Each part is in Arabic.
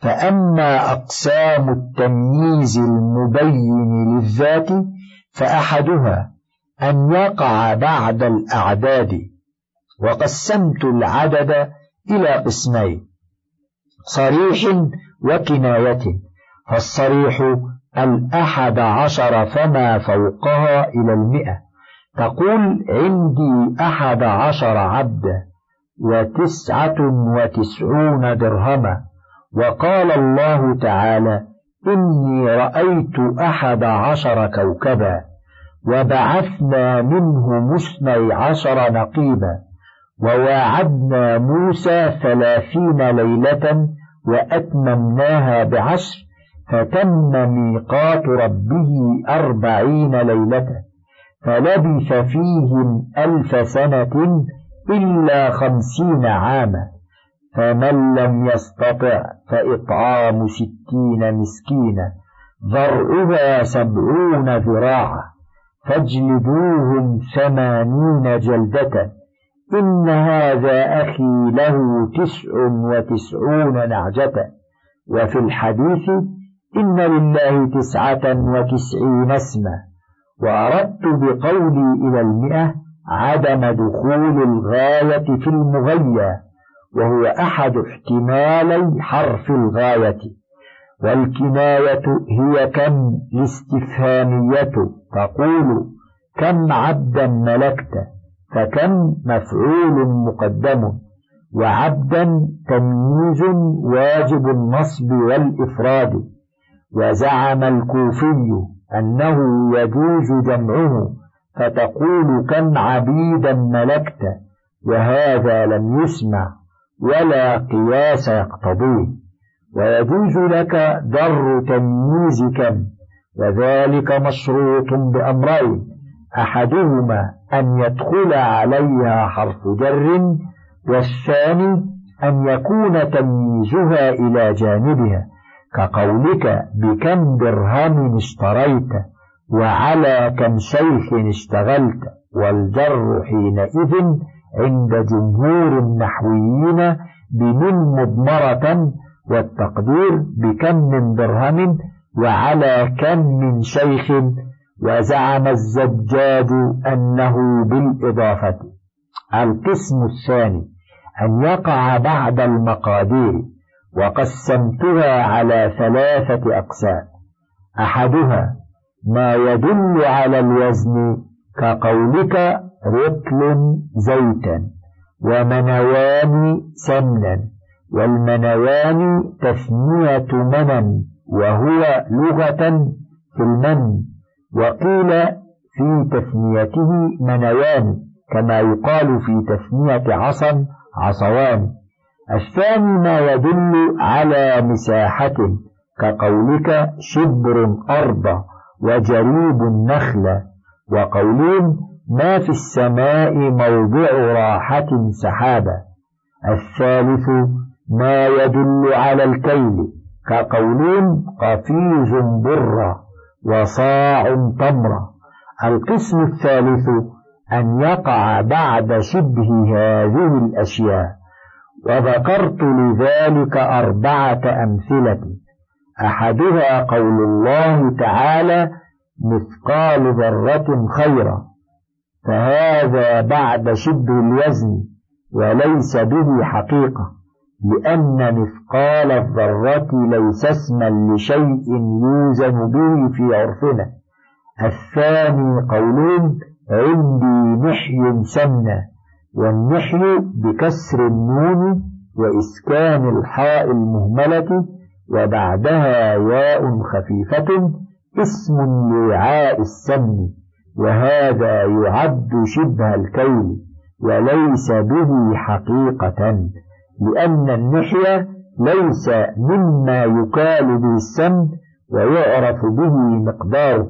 فأما أقسام التمييز المبين للذات فأحدها أن يقع بعد الأعداد وقسمت العدد إلى قسمين صريح وكناية فالصريح الأحد عشر فما فوقها إلى المئة تقول عندي أحد عشر عبدا وتسعة وتسعون درهما. وقال الله تعالى إني رأيت أحد عشر كوكبا وبعثنا منه مثني عشر نقيبا وواعدنا موسى ثلاثين ليلة وأتممناها بعشر فتم ميقات ربه أربعين ليلة فلبث فيهم ألف سنة إلا خمسين عاما. فمن لم يستطع فإطعام ستين مسكينا ذرعها سبعون ذراعا فاجلدوهم ثمانين جلدة إن هذا أخي له تسع وتسعون نعجة وفي الحديث إن لله تسعة وتسعين اسما وأردت بقولي إلى المئة عدم دخول الغاية في المغيى وهو أحد احتمالي حرف الغاية والكناية هي كم؟ الاستفهامية. تقول كم عبدا ملكت فكم مفعول مقدم وعبدا تمييز واجب النصب والإفراد. وزعم الكوفي أنه يجوز جمعه فتقول كم عبيدا ملكت وهذا لم يسمع. ولا قياس يقتضيه. ويجوز لك در تمييز كم وذلك مشروط بأمرين. أحدهما أن يدخل عليها حرف جر والثاني أن يكون تمييزها إلى جانبها. كقولك بكم درهم اشتريت وعلى كم شيخ اشتغلت والجر حينئذ عند جمهور النحويين بمن مضمرة والتقدير بكم من درهم وعلى كم من شيخ وزعم الزجاج أنه بالإضافة. القسم الثاني أن يقع بعد المقادير وقسمتها على ثلاثة أقسام. أحدها ما يدل على الوزن كقولك رطل زيتا ومنوان سمنا والمنوان تثنية منن وهو لغة في المن وقيل في تثنيته منوان كما يقال في تثنية عصا عصوان. الثاني ما يدل على مساحة كقولك شبر أرض وجريب النخل وقولين ما في السماء موضع راحة سحابة. الثالث ما يدل على الكيل كقولين قفيز برا وصاع تمرة القسم الثالث أن يقع بعد شبه هذه الأشياء. وذكرت لذلك أربعة أمثلة. أحدها قول الله تعالى مثقال ذرة خيرا فهذا بعد شبه الوزن وليس به حقيقة لأن مثقال الذرة ليس اسما لشيء يوزن به في عرفنا. الثاني قولون عندي نحي سمنة والنحي بكسر النون وإسكان الحاء المهملة وبعدها ياء خفيفة اسم لوعاء السمن. وهذا يعد شبه الكيل وليس به حقيقة لأن النحية ليس مما يكال به السمن ويعرف به مقداره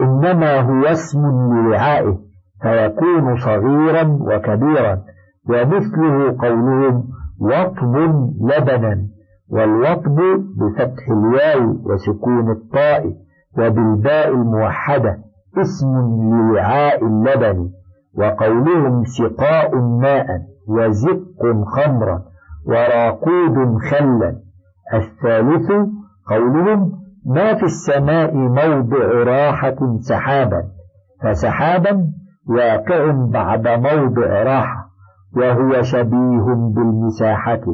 إنما هو اسم لوعائه فيكون صغيرا وكبيرا ومثله قولهم وطب لبنا والوطب بفتح الواو وسكون الطاء. وبالباء الموحدة اسم لوعاء اللبن وقولهم سقاء ماء وزق خمرا وراقود خلا. الثالث قولهم ما في السماء موضع راحة سحابا فسحابا واقع بعد موضع راحة وهو شبيه بالمساحة.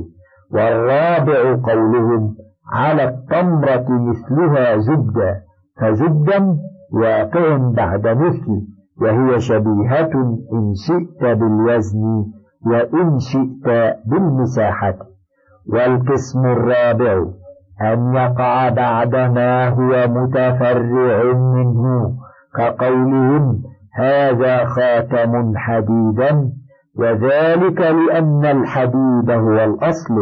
والرابع قولهم على التمرة مثلها زبدا. فزبدا واقع بعد مثل وهي شبيهة إن شئت بالوزن وإن شئت بالمساحة. والقسم الرابع أن يقع بعد ما هو متفرع منه كقولهم هذا خاتم حديدا وذلك لأن الحديد هو الأصل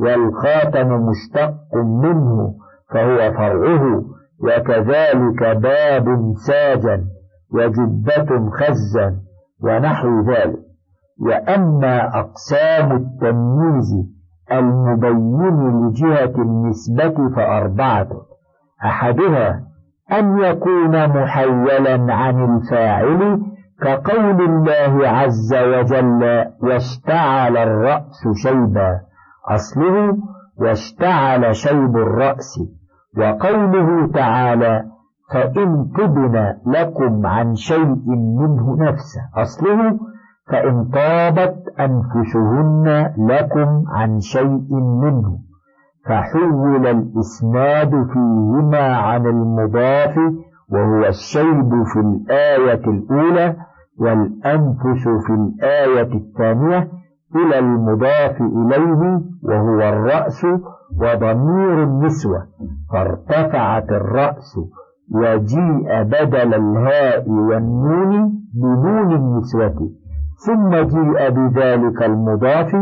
والخاتم مشتق منه فهو فرعه. وكذلك باب ساجا وجبة خزا ونحو ذلك. وأما أقسام التمييز المبين لجهة النسبة فأربعة. أحدها أن يكون محولا عن الفاعل كقول الله عز وجل واشتعل الرأس شيبا أصله واشتعل شيب الرأس وقوله تعالى فإن تبن لكم عن شيء منه نفسه أصله فإن طابت أنفسهن لكم عن شيء منه فحول الإسناد فيهما عن المضاف وهو الشيب في الآية الأولى والأنفس في الآية الثانية إلى المضاف إليه وهو الرأس وضمير النسوة فارتفعت الرأس وجيء بدل الهاء والنون بنون النسوة. ثم جيء بذلك المضاف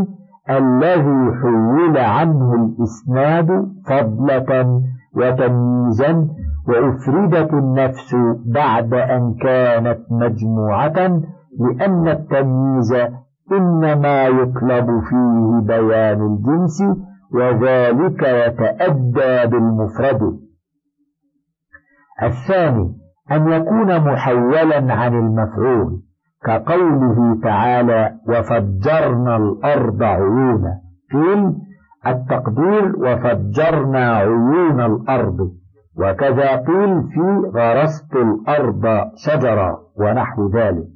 الذي حول عنه الإسناد فضلة وتمييزا وأفردت النفس بعد أن كانت مجموعة لأن التمييز إنما يطلب فيه بيان الجنس وذلك يتأدى بالمفرد. الثاني أن يكون محولا عن المفعول كقوله تعالى وفجرنا الأرض عيونا قيل التقدير وفجرنا عيون الأرض وكذا قيل في غرست الأرض شجرا ونحو ذلك.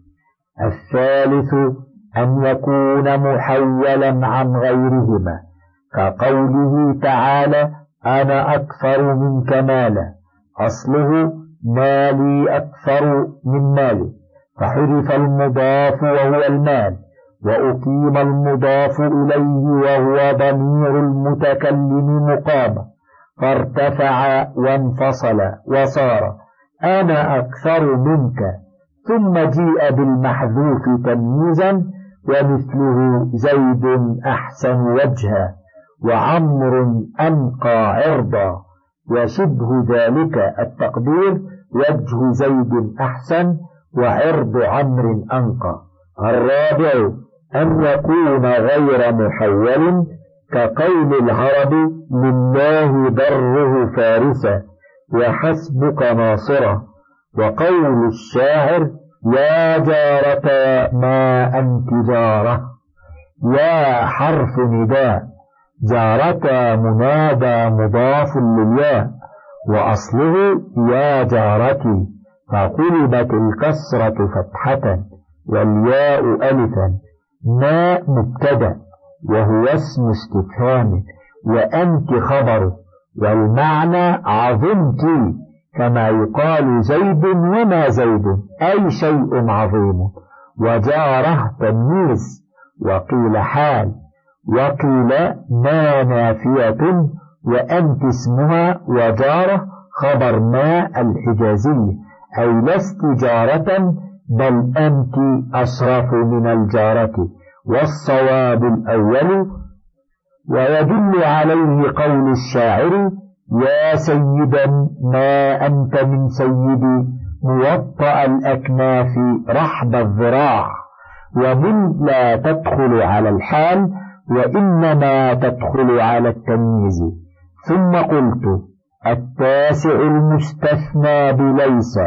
الثالث أن يكون محولا عن غيرهما. كقوله تعالى أنا أكثر منك مالا. أصله مالي أكثر من مالي. فحذف المضاف وهو المال. وأقيم المضاف إليه وهو ضمير المتكلم مقام. فارتفع وانفصل وصار. أنا أكثر منك. ثم جيء بالمحذوف تمييزا ومثله زيد أحسن وجها. وعمر أنقى عرضا. وشبه ذلك التقدير وجه زيد أحسن وعرض عمرو أنقى. الرابع أن يكون غير محول كقول العرب لله بره فارسا وحسبك ناصرة. وقول الشاعر يا جارة ما أنت جارة. يا حرف نداء. جارة منادى مضاف للياء وأصله يا جارتي فقلبت الكسرة فتحة والياء ألفا ما مبتدأ وهو اسم استفهام وأنت خبر والمعنى عظمت كما يقال زيد وما زيد أي شيء عظيم وجاره تمييز وقيل حال. وقيل ما نافية وأنت اسمها وجارة خبر ما الحجازي. أي لست جارة بل أنت أشرف من الجارة. والصواب الأول ويدل عليه قول الشاعر يا سيدا ما أنت من سيدي. موطأ الأكناف رحب الذراع. ومن لا تدخل على الحال وإنما تدخل على التمييز. ثم قلت التاسع المستثنى بليس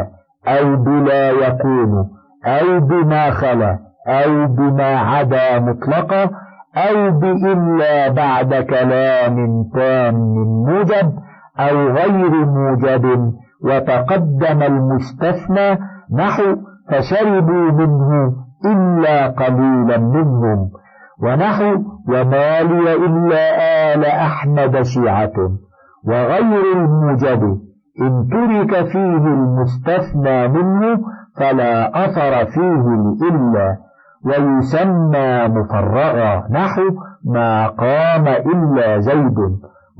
أو بلا يكون أو بما خلا أو بما عدا مطلقا أو بإلا بعد كلام تام موجب أو غير موجب. وتقدم المستثنى نحو فشربوا منه إلا قليلا منهم. ونحو وما لي إلا آل أحمد شيعة وغير الموجب. إن ترك فيه المستثنى منه فلا أثر فيه لإلا ويسمى مفرغا. نحو ما قام إلا زيد.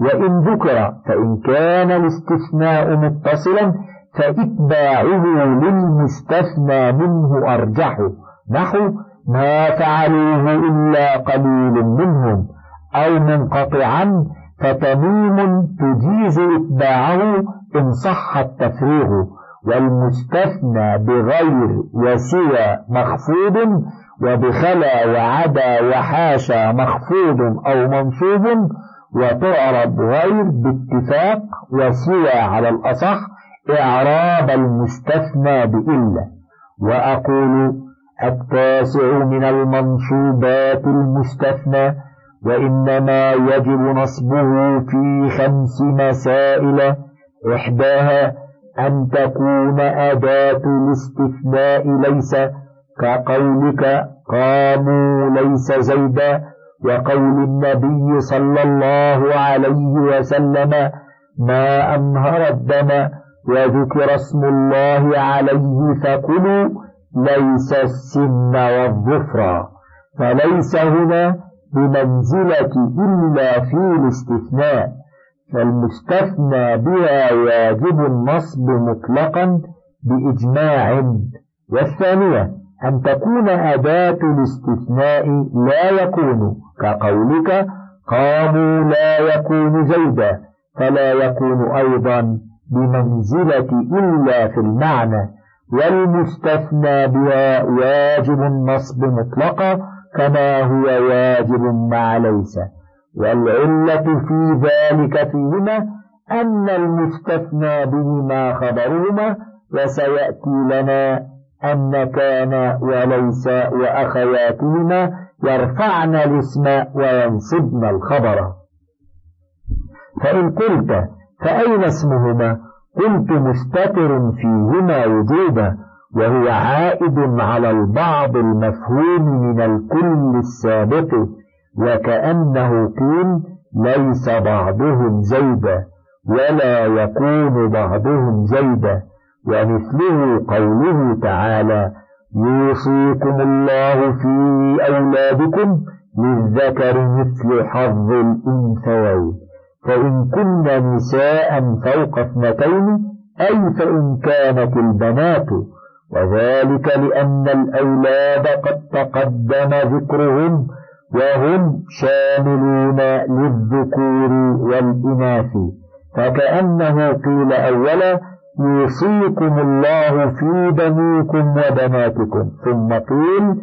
وإن ذكر فإن كان الاستثناء متصلا فإتباعه للمستثنى منه أرجح. نحو ما فعلوه إلا قليل منهم أو منقطعا فتميم تجيز إتباعه إن صح التفريغ والمستثنى بغير وسوى مخفوض وبخلا وعدا وحاشا مخفوض أو منصوب وتعرب غير باتفاق وسوى على الأصح إعراب المستثنى بإلا. وأقول التاسع من المنصوبات المستثنى وإنما يجب نصبه في خمس مسائل. إحداها أن تكون أداة الاستثناء ليس كقولك قاموا ليس زيدا وقول النبي صلى الله عليه وسلم ما أنهر الدم وذكر اسم الله عليه فكلوا ليس السن والظفر فليس هنا بمنزلة إلا في الاستثناء فالمستثنى بها واجب النصب مطلقا بإجماع. والثانية أن تكون أداة الاستثناء لا يكون كقولك قاموا لا يكون زيدا فلا يكون أيضا بمنزلة إلا في المعنى. والمستثنى بها واجب النصب مطلقا كما هو واجب مع ليس. والعلة في ذلك فيهما أن المستثنى بهما خبرهما وسيأتي لنا أن كان وليس وأخواتهما يرفعن الاسم وينصبن الخبر. فإن قلت فأين اسمهما؟ قلت مستتر فيهما وجوبا وهو عائد على البعض المفهوم من الكل السابق وكأنه قيل ليس بعضهم زيدا ولا يكون بعضهم زيدا ومثله قوله تعالى يوصيكم الله في أولادكم للذكر مثل حظ الأنثيين. فإن كن نساء فوق اثنتين أي فإن كانت البنات. وذلك لأن الأولاد قد تقدم ذكرهم وهم شاملون للذكور والإناث. فكأنه قيل أولا يوصيكم الله في بنيكم وبناتكم ثم قيل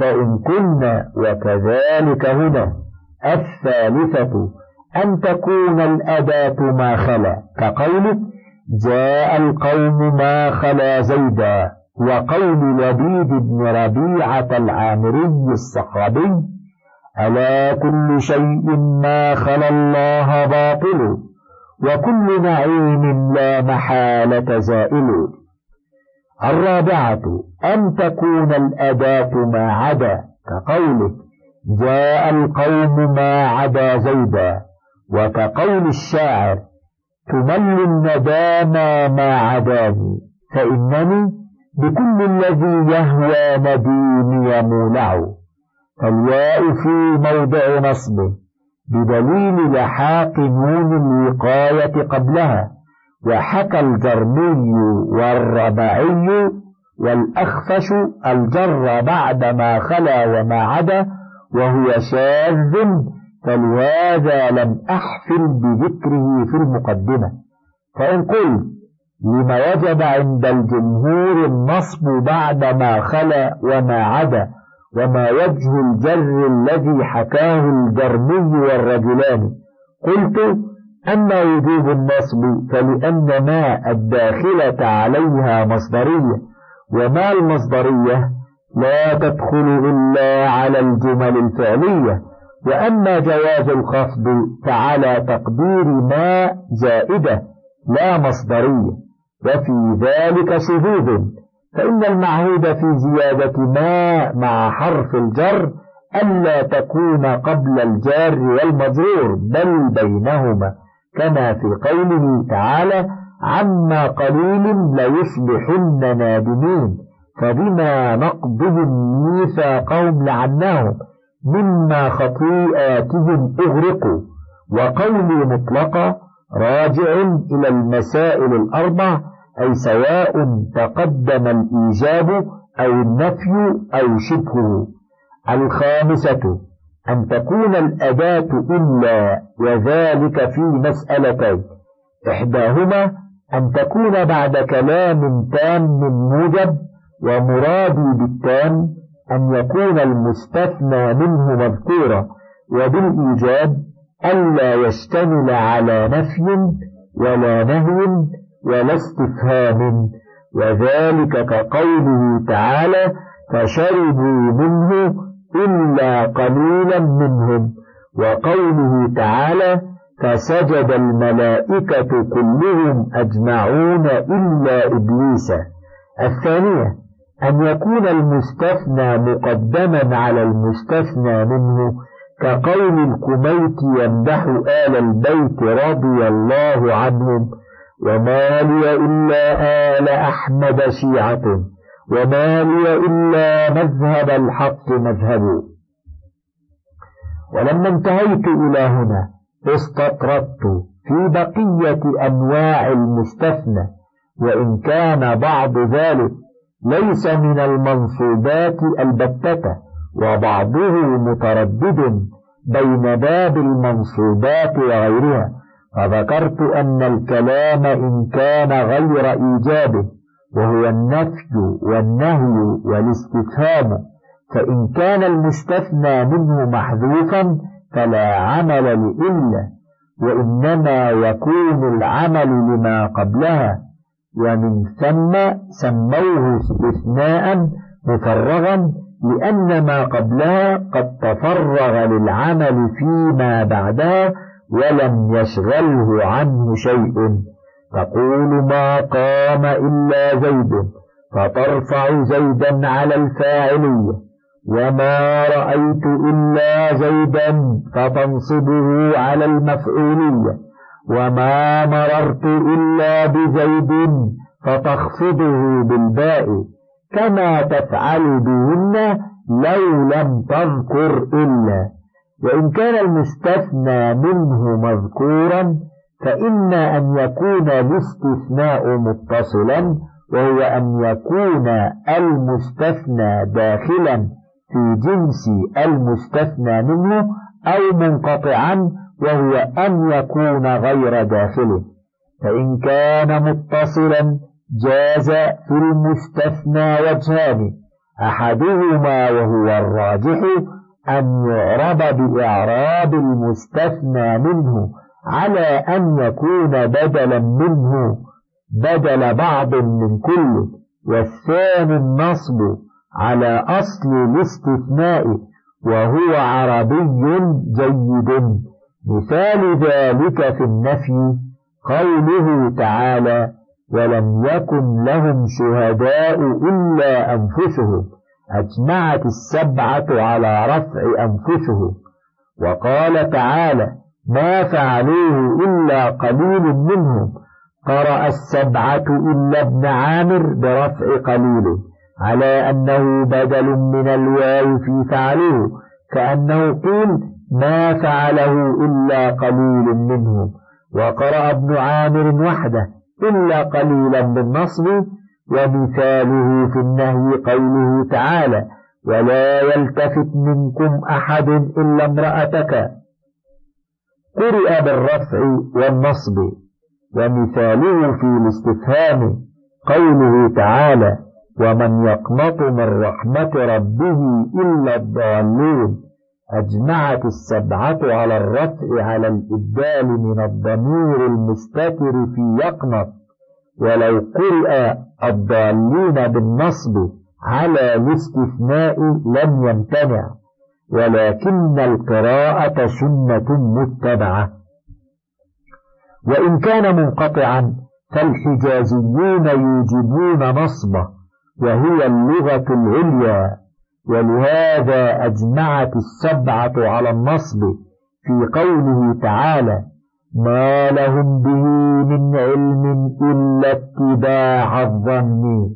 فإن كن وكذلك هنا. الثالثة أن تكون الأداة ما خلا. كقولك جاء القوم ما خلا زيدا. وقول لبيد بن ربيعة العامري الصحابي ألا كل شيء ما خلا الله باطل وكل نعيم لا محالة زائل. الرابعة أن تكون الأداة ما عدا. كقوله جاء القوم ما عدا زيدا. وكقول الشاعر تمل الندامى ما عداني فإنني بكل الذي يهوى نديمي مولع فالياء في موضع نصبه بدليل لحاق نون الوقاية قبلها وحكى الجرمي والربعي والأخفش الجر بعد ما خلا وما عدا وهو شاذ فلهذا لم أحفل بذكره في المقدمة. فإن قلت لما وجب عند الجمهور النصب بعد ما خلا وما عدا وما وجه الجر الذي حكاه الجرمي والرجلان قلت أما وجوب النصب فلأن ما الداخلة عليها مصدرية وما المصدرية لا تدخل إلا على الجمل الفعلية. وأما جواز الخفض فعلى تقدير ما زائدة لا مصدرية وفي ذلك شذوذ فإن المعهود في زيادة ما مع حرف الجر ألا تكون قبل الجار والمجرور بل بينهما كما في قوله تعالى عما قليل ليصبحن نادمين فبما نقضهم ميثاقهم لعناهم؟ مما خطيئاتهم أغرقوا وقولي مطلقة راجع إلى المسائل الأربع أي سواء تقدم الإيجاب أو النفي أو شبهه. الخامسة أن تكون الأداة إلا وذلك في مسألتين. إحداهما أن تكون بعد كلام تام موجب ومرادي بالتام أن يكون المستثنى منه مذكورا وبالإيجاب ألا يشتمل على نفي ولا نهي ولا استفهام وذلك كقوله تعالى فشربوا منه إلا قليلا منهم وقوله تعالى فسجد الملائكة كلهم أجمعون إلا إبليس الثانية أن يكون المستثنى مقدما على المستثنى منه كقول الكميت يمدح آل البيت رضي الله عنهم وما لي إلا آل أحمد شيعة وما لي إلا مذهب الحق مذهب ولما انتهيت إلى هنا استطردت في بقية أنواع المستثنى وإن كان بعض ذلك ليس من المنصوبات البتة وبعضه متردد بين باب المنصوبات وغيرها. فذكرت أن الكلام إن كان غير إيجاب وهو النفي والنهي والاستفهام. فإن كان المستثنى منه محذوفا فلا عمل لإلا وإنما يكون العمل لما قبلها. ومن ثم سموه استثناء مفرغا لأن ما قبلها قد تفرغ للعمل فيما بعدها ولم يشغله عنه شيء. تقول ما قام إلا زيد فترفع زيدا على الفاعلية وما رأيت إلا زيدا فتنصبه على المفعولية وما مررت إلا بزيد فتخفضه بالباء كما تفعل بهن لو لم تذكر إلا وإن كان المستثنى منه مذكورا فإما أن يكون الاستثناء متصلا وهو أن يكون المستثنى داخلا في جنس المستثنى منه أو منقطعا وهو أن يكون غير داخله. فإن كان متصلا جاز في المستثنى وجهان. أحدهما وهو الراجح أن يعرب بإعراب المستثنى منه على أن يكون بدلا منه بدل بعض من كل والثاني النصب على أصل الاستثناء وهو عربي جيد. مثال ذلك في النفي قوله تعالى ولم يكن لهم شهداء إلا أنفسهم أجمعت السبعة على رفع أنفسهم وقال تعالى ما فعلوه إلا قليل منهم قرأ السبعة إلا ابن عامر برفع قليل على أنه بدل من الواو في فعلوه كأنه قيل ما فعله إلا قليل منهم. وقرأ ابن عامر وحده إلا قليلا بالنصب ومثاله في النهي قوله تعالى ولا يلتفت منكم أحد إلا امرأتك. قرئ بالرفع والنصب ومثاله في الاستفهام قوله تعالى ومن يقنط من رحمة ربه إلا الضالون. أجمعت السبعة على الرفع على الإبدال من الضمير المستتر في يقنط. ولو قرئ الضالين بالنصب على الاستثناء لم يمتنع. ولكن القراءة سنة متبعة. وإن كان منقطعا فالحجازيون يوجبون نصبه وهي اللغة العليا. ولهذا أجمعت السبعة على النصب في قوله تعالى ما لهم به من علم إلا اتباع الظن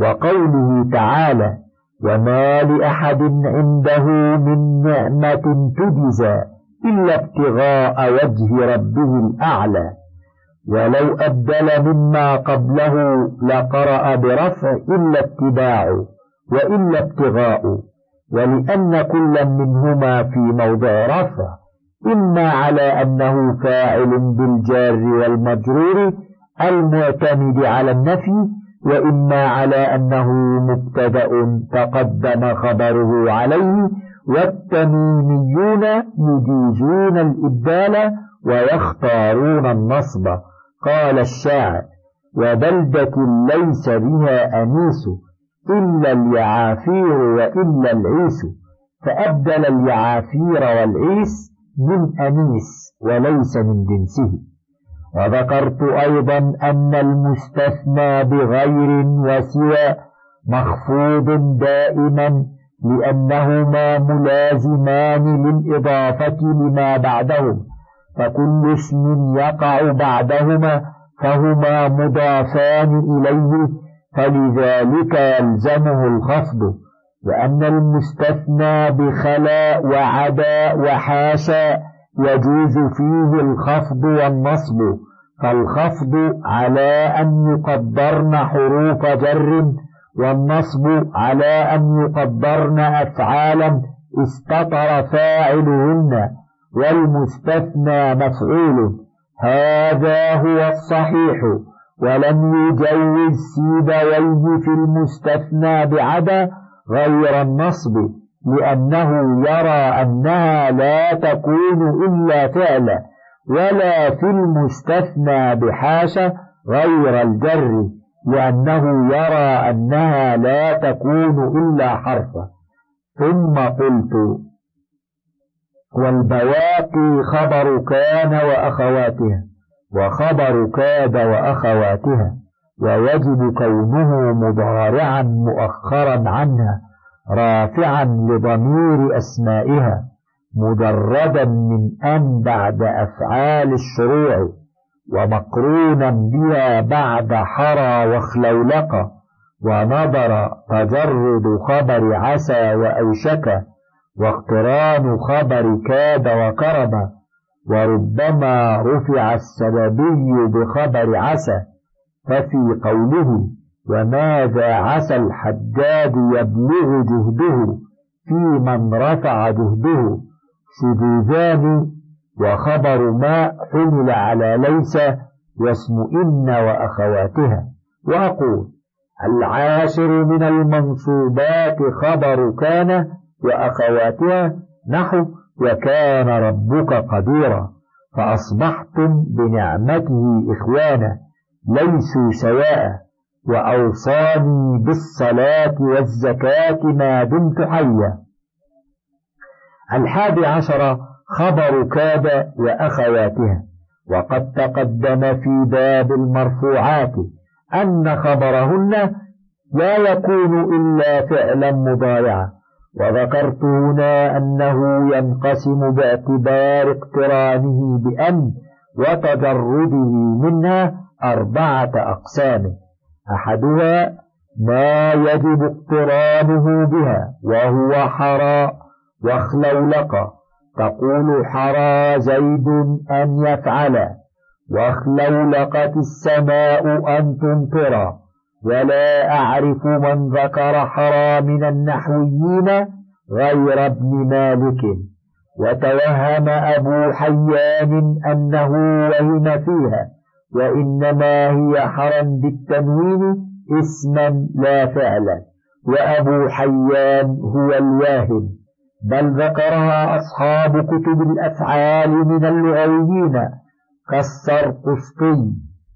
وقوله تعالى وما لأحد عنده من نعمة تجزى إلا ابتغاء وجه ربه الأعلى ولو أبدل مما قبله لقرأ برفع إلا اتباع وإلا ابتغاء ولأن كل منهما في موضع رفع إما على أنه فاعل بالجار والمجرور المعتمد على النفي وإما على أنه مبتدأ تقدم خبره عليه والتميميون يجيزون الإبدال ويختارون النصب. قال الشاعر وبلدة ليس بها أنيس إلا اليعافير وإلا العيس. فأبدل اليعافير والعيس من أنيس وليس من جنسه. وذكرت أيضا أن المستثنى بغير وسوى مخفوض دائما لأنهما ملازمان للإضافة لما بعدهم. فكل اسم يقع بعدهما فهما مضافان إليه فلذلك يلزمه الخفض وأن المستثنى بخلا وعدا وحاشا يجوز فيه الخفض والنصب فالخفض على أن يقدرن حروف جر والنصب على أن يقدرن أفعالا استطر فاعلهن والمستثنى مفعول هذا هو الصحيح. ولم يجوز سيبويه في المستثنى بعدا غير النصب لأنه يرى أنها لا تكون إلا فعلا ولا في المستثنى بحاشة غير الجر لأنه يرى أنها لا تكون إلا حرفا. ثم قلت والبواقي خبر كان وأخواتها. وخبر كاد وأخواتها ويجب كونه مضارعا مؤخرا عنها رافعا لضمير أسمائها مجردا من أن بعد أفعال الشروع ومقرونا بها بعد حرى وخلولقة ونظر تجرد خبر عسى وأوشك واقتران خبر كاد وكرم وربما رفع السببي بخبر عسى ففي قوله وماذا عسى الحجاج يبلغ جهده في من رفع جهده؟ شذوذان وخبر ما حمل على ليس واسم إن وأخواتها. وأقول العاشر من المنصوبات خبر كان وأخواتها نحو وكان ربك قديرا فأصبحتم بنعمته إخوانا ليسوا سواء وأوصاني بالصلاة والزكاة ما دمت حيا. الحادي عشر خبر كاد وأخواتها وقد تقدم في باب المرفوعات أن خبرهن لا يكون إلا فعلا مضارعا وذكرت هنا أنه ينقسم باعتبار اقترانه بأن وتجرده منها أربعة أقسام. أحدها ما يجب اقترانه بها وهو حرى وخلولق تقول حرى زيد أن يفعل. واخلولقت السماء أن تمطر. ولا أعرف من ذكر حرى من النحويين غير ابن مالك. وتوهم أبو حيان أنه وهم فيها وإنما هي حرا بالتنوين اسما لا فعلا. وأبو حيان هو الواهب. بل ذكرها أصحاب كتب الأفعال من اللغويين كالسرقسطي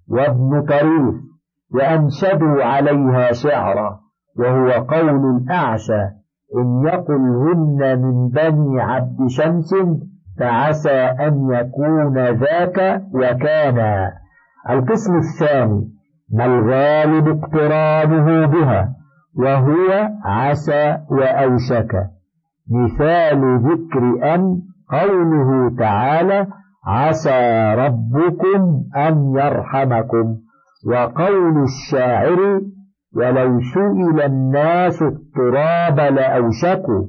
وابن طريف. وأنشدوا عليها شعرا وهو قول الأعشى إن يقلهن من بني عبد شمس فعسى أن يكون ذاك وكان القسم الثاني ما الغالب اقترانه بها وهو عسى وأوشك. مثال ذكر أن قوله تعالى عسى ربكم أن يرحمكم. وقول الشاعر ولو سئل الناس التراب لأوشكوا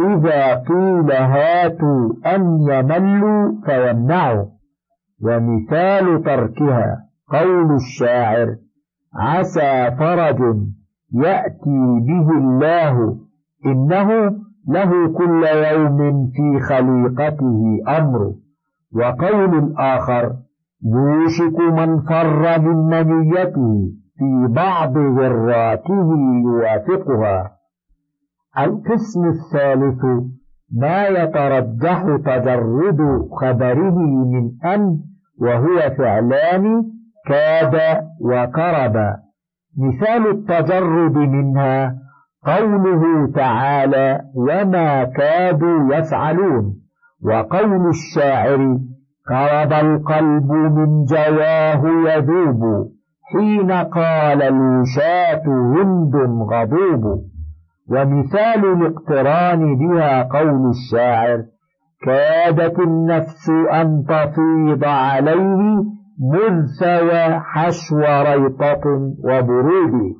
إذا قيل هاتوا أن يملوا فيمنعوا. ومثال تركها قول الشاعر عسى فرج يأتي به الله إنه له كل يوم في خليقته أمر. وقول الآخر يوشك من فر منيته في بعض ذراته يوافقها القسم الثالث ما يترجح تجرد خبره من أن وهو فعلان كاد وقرب. مثال التجرد منها قوله تعالى وما كادوا يفعلون وقول الشاعر قرب القلب من جواه يذوب. حين قال الوشاة هند غضوب. ومثال الاقتران بها قول الشاعر كادت النفس أن تفيض عليه مذ سوى حشو ريطة وبرود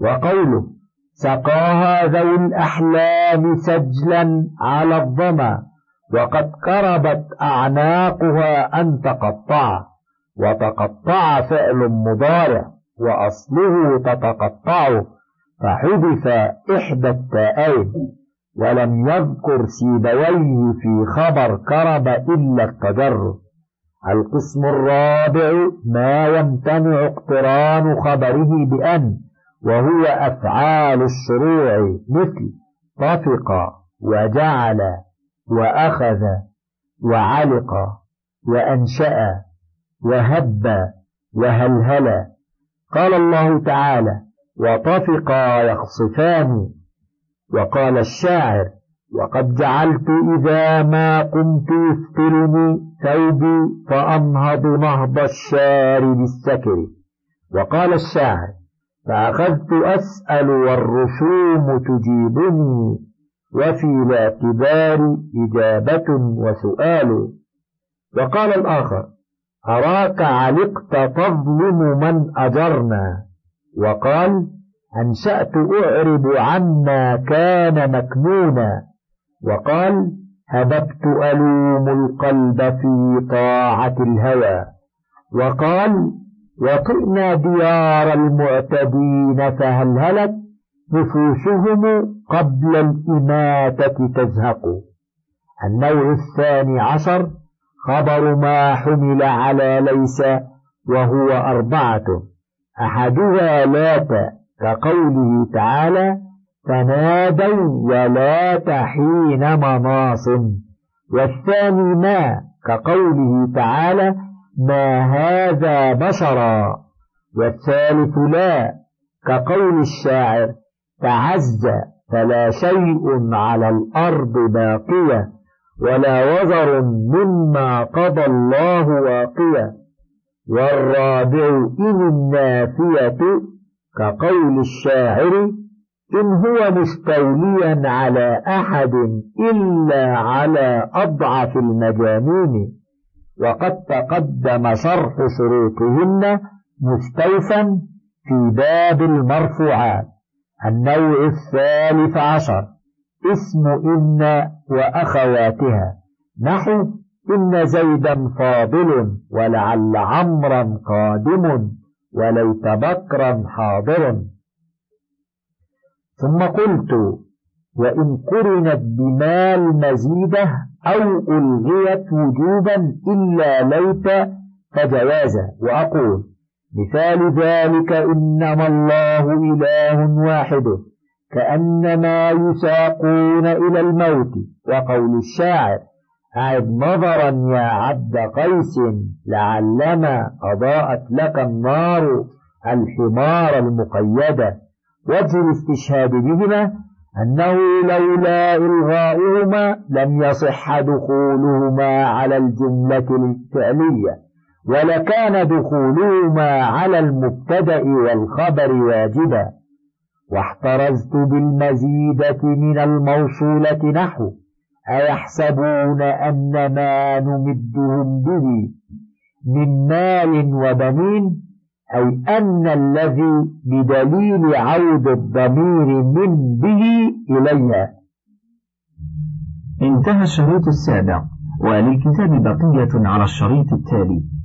وقوله سقاها ذوي الأحلام سجلا على الظما. وقد قربت أعناقها أن تقطع وتقطع فعل مضارع وأصله تتقطع فحذف إحدى التائين ولم يذكر سيبويه في خبر كرب إلا التجرد القسم الرابع ما يمتنع اقتران خبره بأن وهو أفعال الشروع مثل طفق وجعل وأخذ وعلق وأنشأ وهب وهلهل. قال الله تعالى وطفقا يخصفان. وقال الشاعر وقد جعلت إذا ما قمت يثقلني ثوبي فأنهض نهض الشارب السكر وقال الشاعر فأخذت أسأل والرسوم تجيبني. وفي الاعتبار إجابة وسؤال. وقال الآخر أراك علقت تظلم من أجرنا؟ وقال أنشأت أعرب عما كان مكنونا. وقال هببت ألوم القلب في طاعة الهوى. وقال وطئنا ديار المعتدين فهلهلت نفوسهم قبل الإماتة تزهق. النوع الثاني عشر خبر ما حمل على ليس وهو أربعة. أحدها لات كقوله تعالى تنادوا ولات حين مناص والثاني ما كقوله تعالى ما هذا بشرا. والثالث لا كقول الشاعر تعز فلا شيء على الأرض باقية ولا وزر مما قضى الله واقية. والرابع إن النافية كقول الشاعر إن هو مستوليا على أحد إلا على أضعف المجانين. وقد تقدم شرح شروطهن مستوفا في باب المرفوعات. النوع الثالث عشر. اسم إن وأخواتها. نحو إن زيدا فاضل ولعل عمرا قادم وليت بكرا حاضر. ثم قلت وإن قرنت بمال مزيدة أو ألغيت وجوبا إلا ليت فجوازا وأقول مثال ذلك إنما الله إله واحد كأنما يساقون إلى الموت وقول الشاعر أعد نظرا يا عبد قيس لعلما أضاءت لك النار الحمار المقيدة. وجه الاستشهاد بهما أنه لولا إلغاؤهما لم يصح دخولهما على الجملة الفعلية. ولكان دخولهما على المبتدأ والخبر واجبا. واحترزت بالمزيدة من الموصولة نحو أيحسبون أن ما نمدهم به من مال وبنين؟ أي أن الذي بدليل عود الضمير من به إليها انتهى الشريط السابع وللكتاب بقية على الشريط التالي.